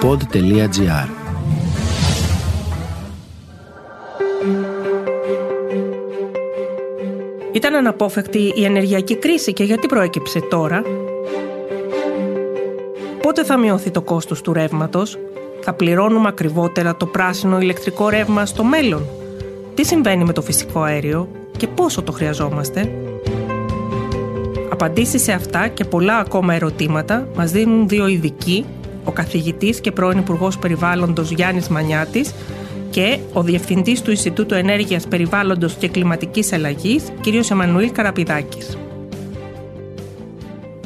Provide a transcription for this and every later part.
pod.gr Ήταν αναπόφευκτη η ενεργειακή κρίση και γιατί προέκυψε τώρα; Πότε θα μειωθεί το κόστος του ρεύματος, θα πληρώνουμε ακριβότερα το πράσινο ηλεκτρικό ρεύμα στο μέλλον; Τι συμβαίνει με το φυσικό αέριο και πόσο το χρειαζόμαστε; Απαντήσεις σε αυτά και πολλά ακόμα ερωτήματα μας δίνουν δύο ειδικοί, ο καθηγητής και πρώην Υπουργός Περιβάλλοντος Γιάννης Μανιάτης και ο Διευθυντής του Ινστιτούτου Ενέργειας Περιβάλλοντος και Κλιματικής Αλλαγής, κ. Εμμανουήλ Καραπηδάκης.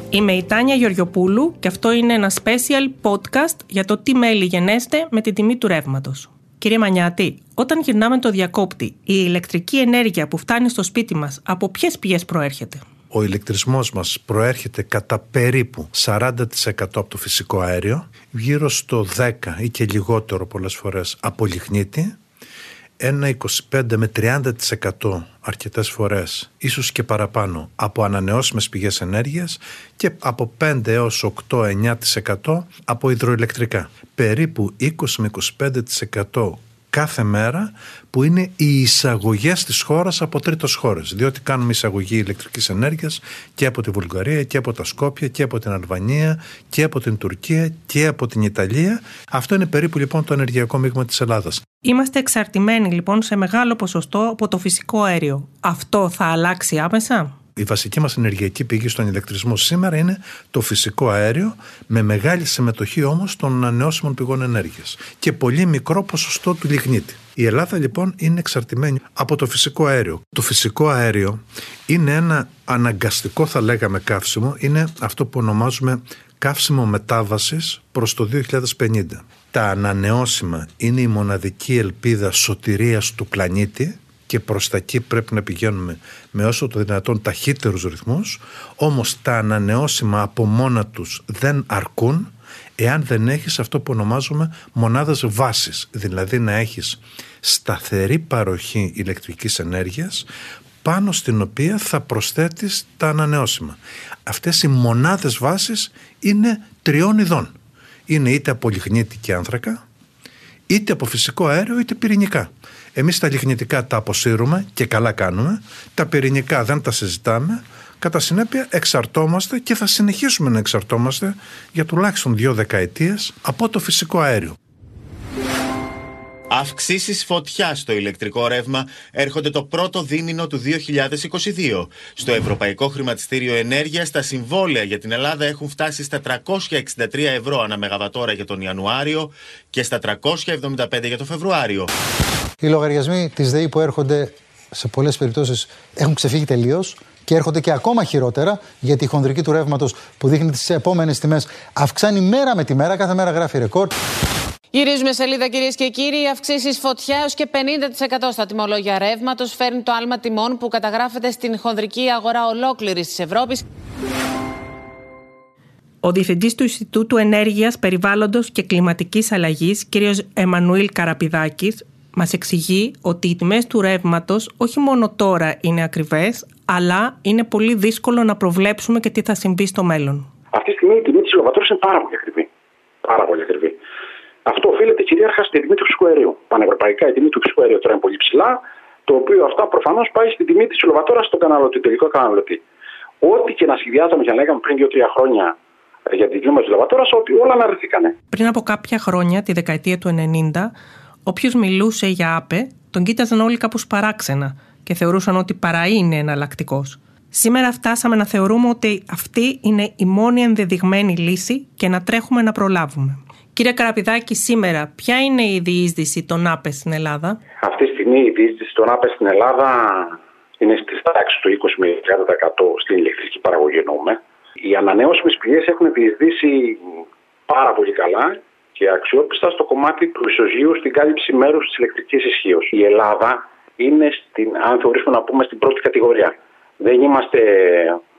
Είμαι η Τάνια Γεωργιοπούλου και αυτό είναι ένα special podcast για το τι μέλη γενέστε με την τιμή του ρεύματος. Κύριε Μανιάτη, όταν γυρνάμε το διακόπτη, η ηλεκτρική ενέργεια που φτάνει στο σπίτι μας από ποιες πηγές προέρχεται; Ο ηλεκτρισμός μας προέρχεται κατά περίπου 40% από το φυσικό αέριο, γύρω στο 10% ή και λιγότερο πολλές φορές από λιχνίτη, ένα 25 με 30% αρκετές φορές, ίσως και παραπάνω, από ανανεώσιμες πηγές ενέργειας και από 5 έως 8-9% από υδροηλεκτρικά. Περίπου 20 με 25% κάθε μέρα που είναι οι εισαγωγές της χώρας από τρίτος χώρες. Διότι κάνουμε εισαγωγή ηλεκτρικής ενέργειας και από τη Βουλγαρία και από τα Σκόπια και από την Αλβανία και από την Τουρκία και από την Ιταλία. Αυτό είναι περίπου λοιπόν το ενεργειακό μείγμα της Ελλάδας. Είμαστε εξαρτημένοι λοιπόν σε μεγάλο ποσοστό από το φυσικό αέριο. Αυτό θα αλλάξει άμεσα; Η βασική μας ενεργειακή πηγή στον ηλεκτρισμό σήμερα είναι το φυσικό αέριο με μεγάλη συμμετοχή όμως των ανανεώσιμων πηγών ενέργειας και πολύ μικρό ποσοστό του λιγνίτη. Η Ελλάδα λοιπόν είναι εξαρτημένη από το φυσικό αέριο. Το φυσικό αέριο είναι ένα αναγκαστικό θα λέγαμε καύσιμο, είναι αυτό που ονομάζουμε καύσιμο μετάβασης προς το 2050. Τα ανανεώσιμα είναι η μοναδική ελπίδα σωτηρίας του πλανήτη και προς τα εκεί πρέπει να πηγαίνουμε με όσο το δυνατόν ταχύτερους ρυθμούς όμως τα ανανεώσιμα από μόνα τους δεν αρκούν εάν δεν έχεις αυτό που ονομάζουμε μονάδες βάσης δηλαδή να έχεις σταθερή παροχή ηλεκτρικής ενέργειας πάνω στην οποία θα προσθέτεις τα ανανεώσιμα. Αυτές οι μονάδες βάσης είναι τριών ειδών. Είναι είτε από λιχνίτη και άνθρακα, είτε από φυσικό αέριο είτε πυρηνικά. Εμείς τα λιχνητικά τα αποσύρουμε και καλά κάνουμε, τα πυρηνικά δεν τα συζητάμε, κατά συνέπεια εξαρτόμαστε και θα συνεχίσουμε να εξαρτόμαστε για τουλάχιστον δύο δεκαετίες από το φυσικό αέριο. Αυξήσεις φωτιά στο ηλεκτρικό ρεύμα έρχονται το πρώτο δίμηνο του 2022. Στο Ευρωπαϊκό Χρηματιστήριο Ενέργειας, τα συμβόλαια για την Ελλάδα έχουν φτάσει στα 363 ευρώ ανά μεγαβατόρα για τον Ιανουάριο και στα 375 για τον Φεβρουάριο. Οι λογαριασμοί της ΔΕΗ που έρχονται σε πολλές περιπτώσεις έχουν ξεφύγει τελείως και έρχονται και ακόμα χειρότερα γιατί η χονδρική του ρεύματος που δείχνει τις επόμενες τιμές αυξάνει μέρα με τη μέρα, κάθε μέρα γράφει ρεκόρ. Γυρίζουμε σελίδα κυρίες και κύριοι. Οι αυξήσεις φωτιάς έω και 50% στα τιμολόγια ρεύματος φέρνει το άλμα τιμών που καταγράφεται στην χονδρική αγορά ολόκληρης της Ευρώπης. Ο Διευθυντής του Ινστιτούτου Ενέργειας, Περιβάλλοντος και Κλιματικής Αλλαγής, κ. Εμμανουήλ Καραπηδάκης, μας εξηγεί ότι οι τιμές του ρεύματος όχι μόνο τώρα είναι ακριβές, αλλά είναι πολύ δύσκολο να προβλέψουμε και τι θα συμβεί στο μέλλον. Αυτή τη στιγμή η τιμή της λογατόρια είναι πάρα πολύ ακριβή. Πάρα πολύ ακριβή. Αυτό οφείλεται κυρίαρχα στην τιμή του φυσικού αερίου. Πανευρωπαϊκά η τιμή του φυσικού αερίου τώρα είναι πολύ ψηλά, το οποίο αυτά προφανώς πάει στην τιμή της κιλοβατόρα στον καταναλωτή, τελικό καταναλωτή. Ό,τι και να σχεδιάζαμε για να λέγαμε πριν 2-3 χρόνια ε, για την τιμή της κιλοβατόρα, ότι όλα αναρριθήκανε. Πριν από κάποια χρόνια, τη δεκαετία του 90, όποιος μιλούσε για ΑΠΕ, τον κοίταζαν όλοι κάπως παράξενα και θεωρούσαν ότι παρά είναι εναλλακτικός. Σήμερα φτάσαμε να θεωρούμε ότι αυτή είναι η μόνη ενδεδειγμένη λύση και να τρέχουμε να προλάβουμε. Κύριε Καραπηδάκη, σήμερα ποια είναι η διείσδυση των ΑΠΕ στην Ελλάδα; Αυτή τη στιγμή η διείσδυση των ΑΠΕ στην Ελλάδα είναι στη τάξη του 20 με 30% στην ηλεκτρική παραγωγή εννοούμε. Οι ανανεώσιμες πηγές έχουν διεισδύσει πάρα πολύ καλά και αξιόπιστα στο κομμάτι του ισοζύγου στην κάλυψη μέρους της ηλεκτρικής ισχύως. Η Ελλάδα είναι, στην, αν θεωρήσουμε να πούμε, στην πρώτη κατηγορία. Δεν είμαστε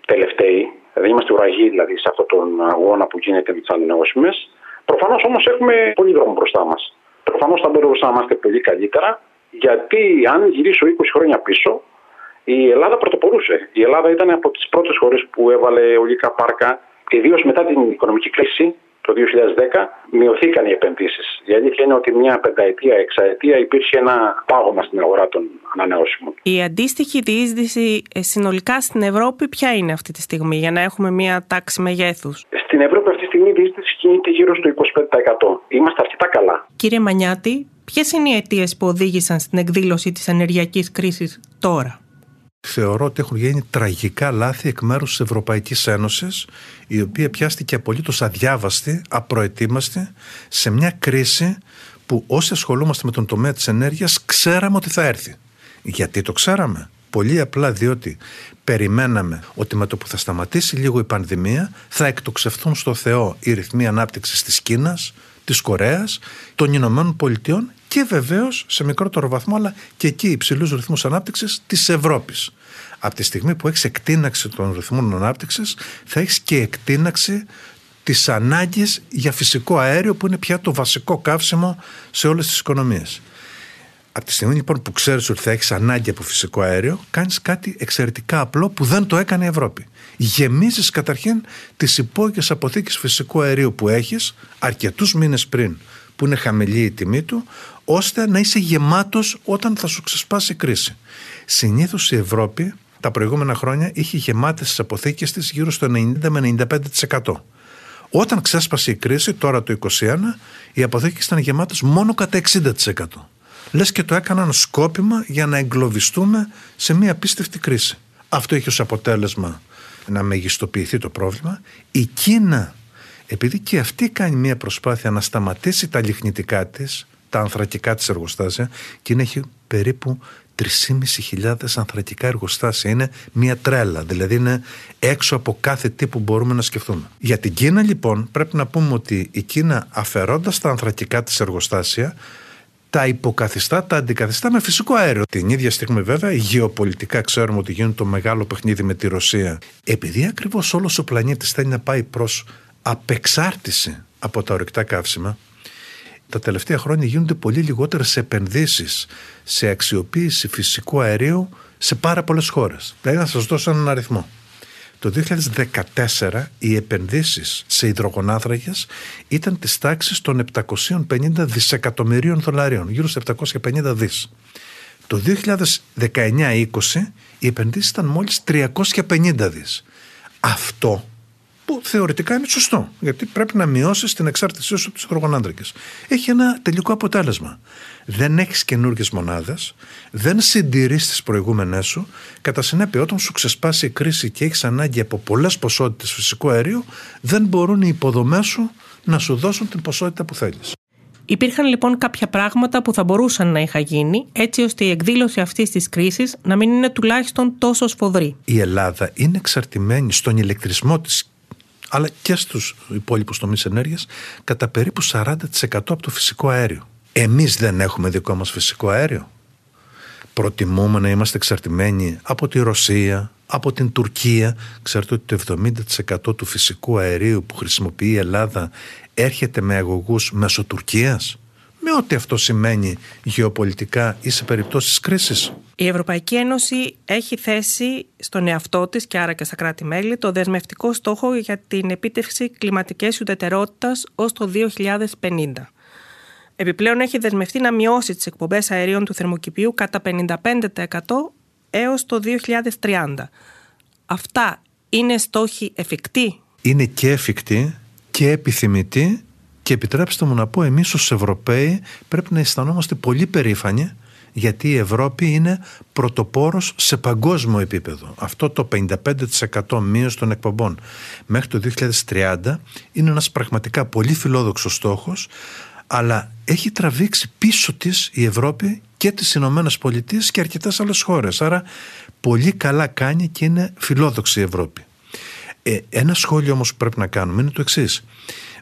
τελευταίοι, δεν είμαστε ουραγοί δηλαδή σε αυτόν τον αγώνα που γίνεται με τις ανανεώσιμες. Προφανώς όμως έχουμε πολύ δρόμο μπροστά μας. Προφανώς θα μπορούσαμε να είμαστε πολύ καλύτερα, γιατί αν γυρίσω 20 χρόνια πίσω, η Ελλάδα πρωτοπορούσε. Η Ελλάδα ήταν από τις πρώτες χώρες που έβαλε ολικά πάρκα, ιδίως μετά την οικονομική κρίση το 2010 μειωθήκαν οι επενδύσεις. Η αλήθεια είναι ότι μια πενταετία, εξαετία υπήρχε ένα πάγωμα στην αγορά των ανανεώσιμων. Η αντίστοιχη διείσδυση ε, συνολικά στην Ευρώπη ποια είναι αυτή τη στιγμή για να έχουμε μια τάξη μεγέθους; Στην Ευρώπη αυτή τη στιγμή η διείσδυση κινείται γύρω στο 25%. Είμαστε αρκετά καλά. Κύριε Μανιάτη, ποιες είναι οι αιτίες που οδήγησαν στην εκδήλωση της ενεργειακής κρίσης τώρα; Θεωρώ ότι έχουν γίνει τραγικά λάθη εκ μέρους της Ευρωπαϊκής Ένωσης, η οποία πιάστηκε απολύτως αδιάβαστη, απροετοίμαστη, σε μια κρίση που όσοι ασχολούμαστε με τον τομέα της ενέργειας ξέραμε ότι θα έρθει. Γιατί το ξέραμε; Πολύ απλά διότι περιμέναμε ότι με το που θα σταματήσει λίγο η πανδημία θα εκτοξευθούν στο Θεό οι ρυθμοί ανάπτυξης της Κίνας, της Κορέας, των Ηνωμένων Πολιτειών και βεβαίως σε μικρότερο βαθμό, αλλά και εκεί υψηλούς ρυθμούς ανάπτυξης της Ευρώπης. Από τη στιγμή που έχεις εκτείναξη των ρυθμών ανάπτυξης, θα έχεις και εκτείναξη της ανάγκης για φυσικό αέριο, που είναι πια το βασικό καύσιμο σε όλες τις οικονομίες. Από τη στιγμή λοιπόν που ξέρεις ότι θα έχεις ανάγκη από φυσικό αέριο, κάνεις κάτι εξαιρετικά απλό που δεν το έκανε η Ευρώπη. Γεμίζεις καταρχήν τις υπόγειες αποθήκες φυσικού αερίου που έχεις αρκετούς μήνες πριν, που είναι χαμηλή η τιμή του, ώστε να είσαι γεμάτος όταν θα σου ξεσπάσει η κρίση. Συνήθως η Ευρώπη τα προηγούμενα χρόνια είχε γεμάτες τις αποθήκες της γύρω στο 90 με 95%. Όταν ξέσπασε η κρίση, τώρα το 2021, οι αποθήκες ήταν γεμάτες μόνο κατά 60%. Λες και το έκαναν σκόπιμα για να εγκλωβιστούμε σε μια απίστευτη κρίση. Αυτό έχει ως αποτέλεσμα να μεγιστοποιηθεί το πρόβλημα. Η Κίνα, επειδή και αυτή κάνει μια προσπάθεια να σταματήσει τα λιχνητικά της, τα ανθρακικά της εργοστάσια και έχει περίπου 3.500 ανθρακικά εργοστάσια. Είναι μια τρέλα, δηλαδή είναι έξω από κάθε τι που μπορούμε να σκεφτούμε. Για την Κίνα λοιπόν πρέπει να πούμε ότι η Κίνα αφαιρώντας τα ανθρακικά της εργοστάσια τα υποκαθιστά, τα αντικαθιστά με φυσικό αέριο. Την ίδια στιγμή, βέβαια, γεωπολιτικά ξέρουμε ότι γίνεται το μεγάλο παιχνίδι με τη Ρωσία. Επειδή ακριβώς όλος ο πλανήτης θέλει να πάει προς απεξάρτηση από τα ορυκτά καύσιμα, τα τελευταία χρόνια γίνονται πολύ λιγότερες επενδύσεις σε αξιοποίηση φυσικού αερίου σε πάρα πολλές χώρες. Δηλαδή να σας δώσω έναν αριθμό. Το 2014 οι επενδύσεις σε υδρογονάθρακες ήταν της τάξης των 750 δισεκατομμυρίων δολαρίων, γύρω στα 750 δις. Το 2019-20 οι επενδύσεις ήταν μόλις 350 δις. Αυτό που θεωρητικά είναι σωστό, γιατί πρέπει να μειώσεις την εξάρτησή σου από τους υδρογονάνθρακε. Έχει ένα τελικό αποτέλεσμα. Δεν έχεις καινούργιες μονάδες, δεν συντηρείς τις προηγούμενε σου. Κατά συνέπεια, όταν σου ξεσπάσει η κρίση και έχεις ανάγκη από πολλές ποσότητες φυσικού αερίου, δεν μπορούν οι υποδομές σου να σου δώσουν την ποσότητα που θέλεις. Υπήρχαν λοιπόν κάποια πράγματα που θα μπορούσαν να είχαν γίνει, έτσι ώστε η εκδήλωση αυτής της κρίσης να μην είναι τουλάχιστον τόσο σφοδρή. Η Ελλάδα είναι εξαρτημένη στον ηλεκτρισμό της αλλά και στους υπόλοιπους τομείς ενέργειας, κατά περίπου 40% από το φυσικό αέριο. Εμείς δεν έχουμε δικό μας φυσικό αέριο. Προτιμούμε να είμαστε εξαρτημένοι από τη Ρωσία, από την Τουρκία. Ξέρετε ότι το 70% του φυσικού αερίου που χρησιμοποιεί η Ελλάδα έρχεται με αγωγούς μέσω Τουρκίας; Με ό,τι αυτό σημαίνει γεωπολιτικά ή σε περιπτώσεις κρίσης. Η Ευρωπαϊκή Ένωση έχει θέσει στον εαυτό της και άρα και στα κράτη-μέλη το δεσμευτικό στόχο για την επίτευξη κλιματικής ουδετερότητας ως το 2050. Επιπλέον έχει δεσμευτεί να μειώσει τις εκπομπές αερίων του θερμοκηπίου κατά 55% έως το 2030. Αυτά είναι στόχοι εφικτοί; Είναι και εφικτοί και επιθυμητοί και επιτρέψτε μου να πω, εμείς ως Ευρωπαίοι πρέπει να αισθανόμαστε πολύ περήφανοι γιατί η Ευρώπη είναι πρωτοπόρος σε παγκόσμιο επίπεδο. Αυτό το 55% μείωση των εκπομπών μέχρι το 2030 είναι ένας πραγματικά πολύ φιλόδοξος στόχος αλλά έχει τραβήξει πίσω της η Ευρώπη και τις Ηνωμένες Πολιτείες και αρκετές άλλες χώρες. Άρα πολύ καλά κάνει και είναι φιλόδοξη η Ευρώπη. Ε, ένα σχόλιο όμως που πρέπει να κάνουμε είναι το εξής.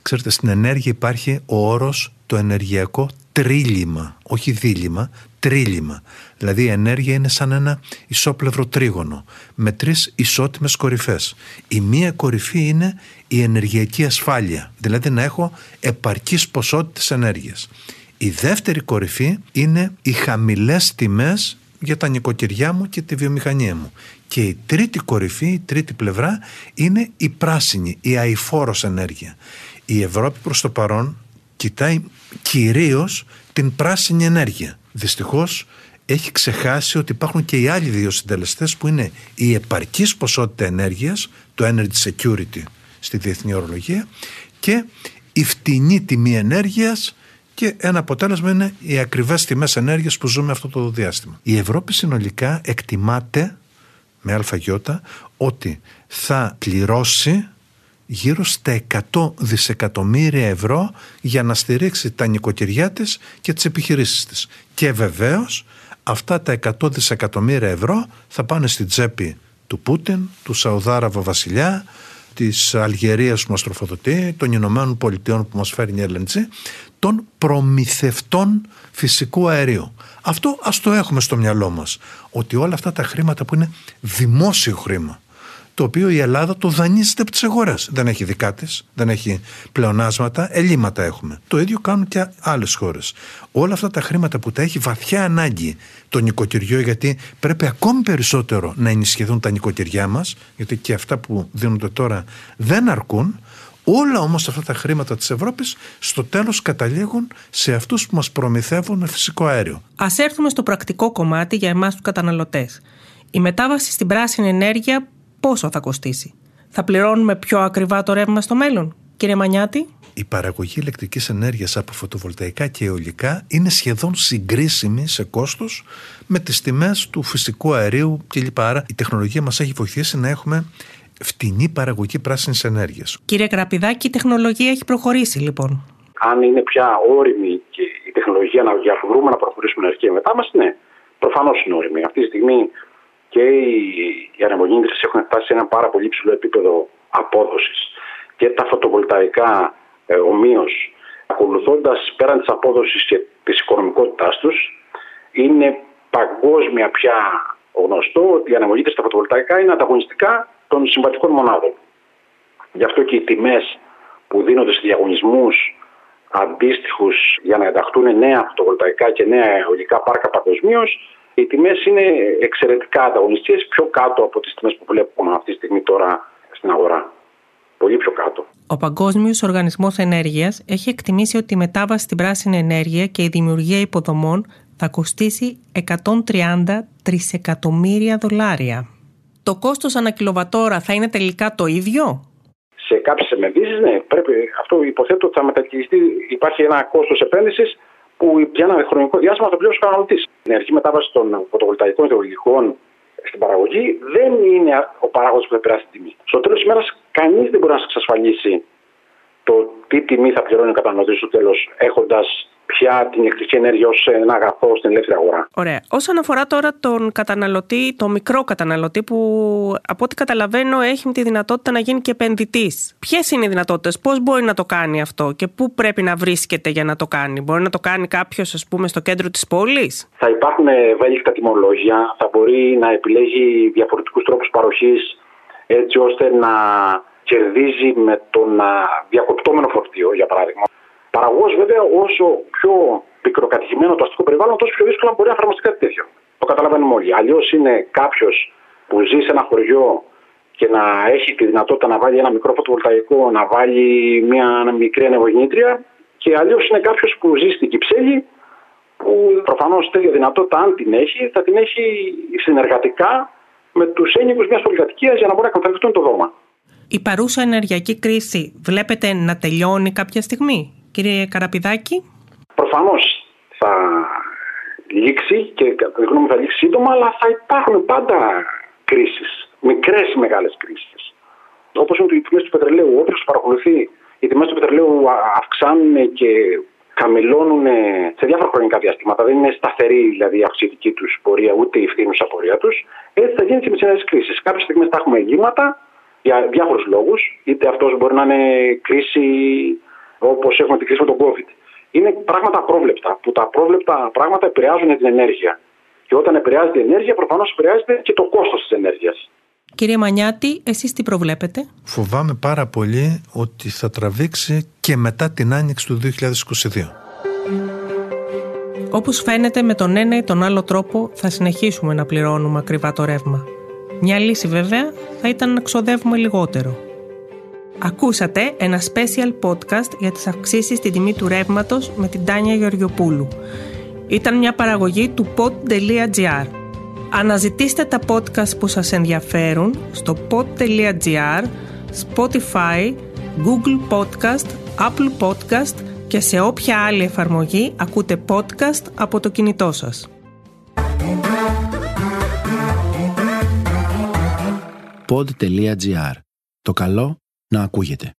Ξέρετε, στην ενέργεια υπάρχει ο όρος το ενεργειακό τρίλημα, όχι δίλημα, τρίλημα. Δηλαδή η ενέργεια είναι σαν ένα ισόπλευρο τρίγωνο με τρεις ισότιμες κορυφές. Η μία κορυφή είναι η ενεργειακή ασφάλεια, δηλαδή να έχω επαρκείς ποσότητες ενέργειας. Η δεύτερη κορυφή είναι οι χαμηλές τιμές για τα νοικοκυριά μου και τη βιομηχανία μου. Και η τρίτη κορυφή, η τρίτη πλευρά είναι η πράσινη, η αηφόρος ενέργεια Η Ευρώπη προς το παρόν κοιτάει κυρίως την πράσινη ενέργεια. Δυστυχώς έχει ξεχάσει ότι υπάρχουν και οι άλλοι δύο συντελεστές που είναι η επαρκής ποσότητα ενέργειας, το energy security στη διεθνή ορολογία και η φτηνή τιμή ενέργειας και ένα αποτέλεσμα είναι οι ακριβές τιμές ενέργειας που ζούμε αυτό το διάστημα. Η Ευρώπη συνολικά εκτιμάται με αλφαγιώτα ότι θα πληρώσει γύρω στα 100 δισεκατομμύρια ευρώ για να στηρίξει τα νοικοκυριά της και τις επιχειρήσεις της. Και βεβαίως αυτά τα 100 δισεκατομμύρια ευρώ θα πάνε στην τσέπη του Πούτιν, του Σαουδάραβα βασιλιά, της Αλγερίας που μας τροφοδοτεί, των Ηνωμένων Πολιτειών που μας φέρνει η LNG, των προμηθευτών φυσικού αερίου. Αυτό ας το έχουμε στο μυαλό μας, ότι όλα αυτά τα χρήματα που είναι δημόσιο χρήμα, το οποίο η Ελλάδα το δανείζεται από τις αγορές. Δεν έχει δικά τη, δεν έχει πλεονάσματα, ελλείμματα έχουμε. Το ίδιο κάνουν και άλλες χώρες. Όλα αυτά τα χρήματα που τα έχει βαθιά ανάγκη το νοικοκυριό, γιατί πρέπει ακόμη περισσότερο να ενισχυθούν τα νοικοκυριά μας, γιατί και αυτά που δίνονται τώρα δεν αρκούν. Όλα όμως αυτά τα χρήματα της Ευρώπης στο τέλος καταλήγουν σε αυτούς που μας προμηθεύουν με φυσικό αέριο. Ας έρθουμε στο πρακτικό κομμάτι για εμάς τους καταναλωτές. Η μετάβαση στην πράσινη ενέργεια πόσο θα κοστίσει. Θα πληρώνουμε πιο ακριβά το ρεύμα στο μέλλον. Κύριε Μανιάτη; Η παραγωγή ηλεκτρικής ενέργειας από φωτοβολταϊκά και αιωλικά είναι σχεδόν συγκρίσιμη σε κόστος με τις τιμές του φυσικού αερίου κλπ. Άρα η τεχνολογία μας έχει βοηθήσει να έχουμε φτηνή παραγωγή πράσινης ενέργειας. Κύριε Κραπηδάκη, η τεχνολογία έχει προχωρήσει λοιπόν. Αν είναι πια όρημη και η τεχνολογία να διαβρούμε να προχωρήσουμε ενεργεία μετά μας, ναι. Προφανώς είναι όρημη. Αυτή τη στιγμή και οι, οι έχουν φτάσει σε ένα πάρα πολύ ψηλό επίπεδο απόδοσης και τα φωτοβολταϊκά ε, ομοίως, ακολουθώντας πέραν της απόδοσης και της οικονομικότητάς τους, είναι παγκόσμια πια γνωστό ότι οι ανεμογεννήτρε στα φωτοβολταϊκά είναι ανταγωνιστικά των συμβατικών μονάδων. Γι' αυτό και οι τιμές που δίνονται σε διαγωνισμούς αντίστοιχους για να ενταχθούν νέα φωτοβολταϊκά και νέα αιωλικά πάρκα παγκοσμίως οι τιμές είναι εξαιρετικά ανταγωνιστικές, πιο κάτω από τις τιμές που βλέπουμε αυτή τη στιγμή τώρα στην αγορά. Πολύ πιο κάτω. Ο Παγκόσμιος Οργανισμός Ενέργειας έχει εκτιμήσει ότι η μετάβαση στην πράσινη ενέργεια και η δημιουργία υποδομών θα κοστίσει 130 τρισεκατομμύρια δολάρια. Το κόστος ανά κιλοβατόρα θα είναι τελικά το ίδιο; Σε κάποιες επενδύσεις, ναι. Πρέπει, αυτό υποθέτω ότι θα μετακυλιστεί. Υπάρχει ένα κόστος επένδυσης που για ένα χρονικό διάστημα θα πληρώσει ο καταναλωτής. Η ενεργή μετάβαση των φωτοβολταϊκών ιδεολογικών στην παραγωγή δεν είναι ο παράγοντας που θα περάσει την τιμή. Στο τέλος της ημέρας, κανείς δεν μπορεί να σας εξασφαλίσει το τι τιμή θα πληρώνει ο καταναλωτής στο τέλος, έχοντας πια την ηλεκτρική ενέργεια ως ένα αγαθό στην ελεύθερη αγορά. Ωραία. Όσον αφορά τώρα τον καταναλωτή, το μικρό καταναλωτή που από ό,τι καταλαβαίνω έχει τη δυνατότητα να γίνει και επενδυτής. Ποιες είναι οι δυνατότητες, πώς μπορεί να το κάνει αυτό; Και πού πρέπει να βρίσκεται για να το κάνει; Μπορεί να το κάνει κάποιος, ας πούμε, στο κέντρο της πόλης; Θα υπάρχουν ευέλικτα τιμολόγια, θα μπορεί να επιλέγει διαφορετικούς τρόπους παροχής έτσι ώστε να κερδίζει με τον διακοπτόμενο φορτίο, για παράδειγμα. Παραγωγός, βέβαια, όσο πιο πικροκατοικημένο το αστικό περιβάλλον, τόσο πιο δύσκολα μπορεί να εφαρμοστεί κάτι τέτοιο. Το καταλαβαίνουμε όλοι. Αλλιώς είναι κάποιος που ζει σε ένα χωριό και να έχει τη δυνατότητα να βάλει ένα μικρό φωτοβολταϊκό, να βάλει μια μικρή ανεβογεννήτρια. Και αλλιώς είναι κάποιος που ζει στην Κυψέλη, που προφανώς τέτοια δυνατότητα, αν την έχει, θα την έχει συνεργατικά με τους ένοικου μιας πολυκατοικίας για να μπορεί να καταληφθούν το δώμα. Η παρούσα ενεργειακή κρίση βλέπετε να τελειώνει κάποια στιγμή; Κύριε Καραπηδάκη. Προφανώς θα λήξει και κατά τη γνώμη θα λήξει σύντομα, αλλά θα υπάρχουν πάντα κρίσεις. Μικρές ή μεγάλες κρίσεις. Όπως είναι οι τιμές του πετρελαίου. Όποιος παρακολουθεί, οι τιμές του πετρελαίου αυξάνουν και χαμηλώνουν σε διάφορα χρονικά διαστήματα. Δεν είναι σταθερή δηλαδή η αυξητική τους πορεία, ούτε η φθήνουσα πορεία τους. Έτσι θα γίνει και με τις νέες κρίσεις. Κάποιες στιγμές θα έχουμε εγκλήματα για διάφορους λόγους. Είτε αυτός μπορεί να είναι κρίση όπως έχουμε την κρίση με τον COVID. Είναι πράγματα απρόβλεπτα, που τα απρόβλεπτα πράγματα επηρεάζουν την ενέργεια. Και όταν επηρεάζεται η ενέργεια, προφανώς επηρεάζεται και το κόστος της ενέργειας. Κύριε Μανιάτη, εσείς τι προβλέπετε; Φοβάμαι πάρα πολύ ότι θα τραβήξει και μετά την άνοιξη του 2022. Όπως φαίνεται με τον ένα ή τον άλλο τρόπο θα συνεχίσουμε να πληρώνουμε ακριβά το ρεύμα. Μια λύση βέβαια θα ήταν να ξοδεύουμε λιγότερο. Ακούσατε ένα special podcast για τις αυξήσεις στην τιμή του ρεύματος με την Τάνια Γεωργιοπούλου. Ήταν μια παραγωγή του pod.gr. Αναζητήστε τα podcast που σας ενδιαφέρουν στο pod.gr, Spotify, Google Podcast, Apple Podcast και σε όποια άλλη εφαρμογή ακούτε podcast από το κινητό σας. pod.gr. Το καλό να ακούγεται.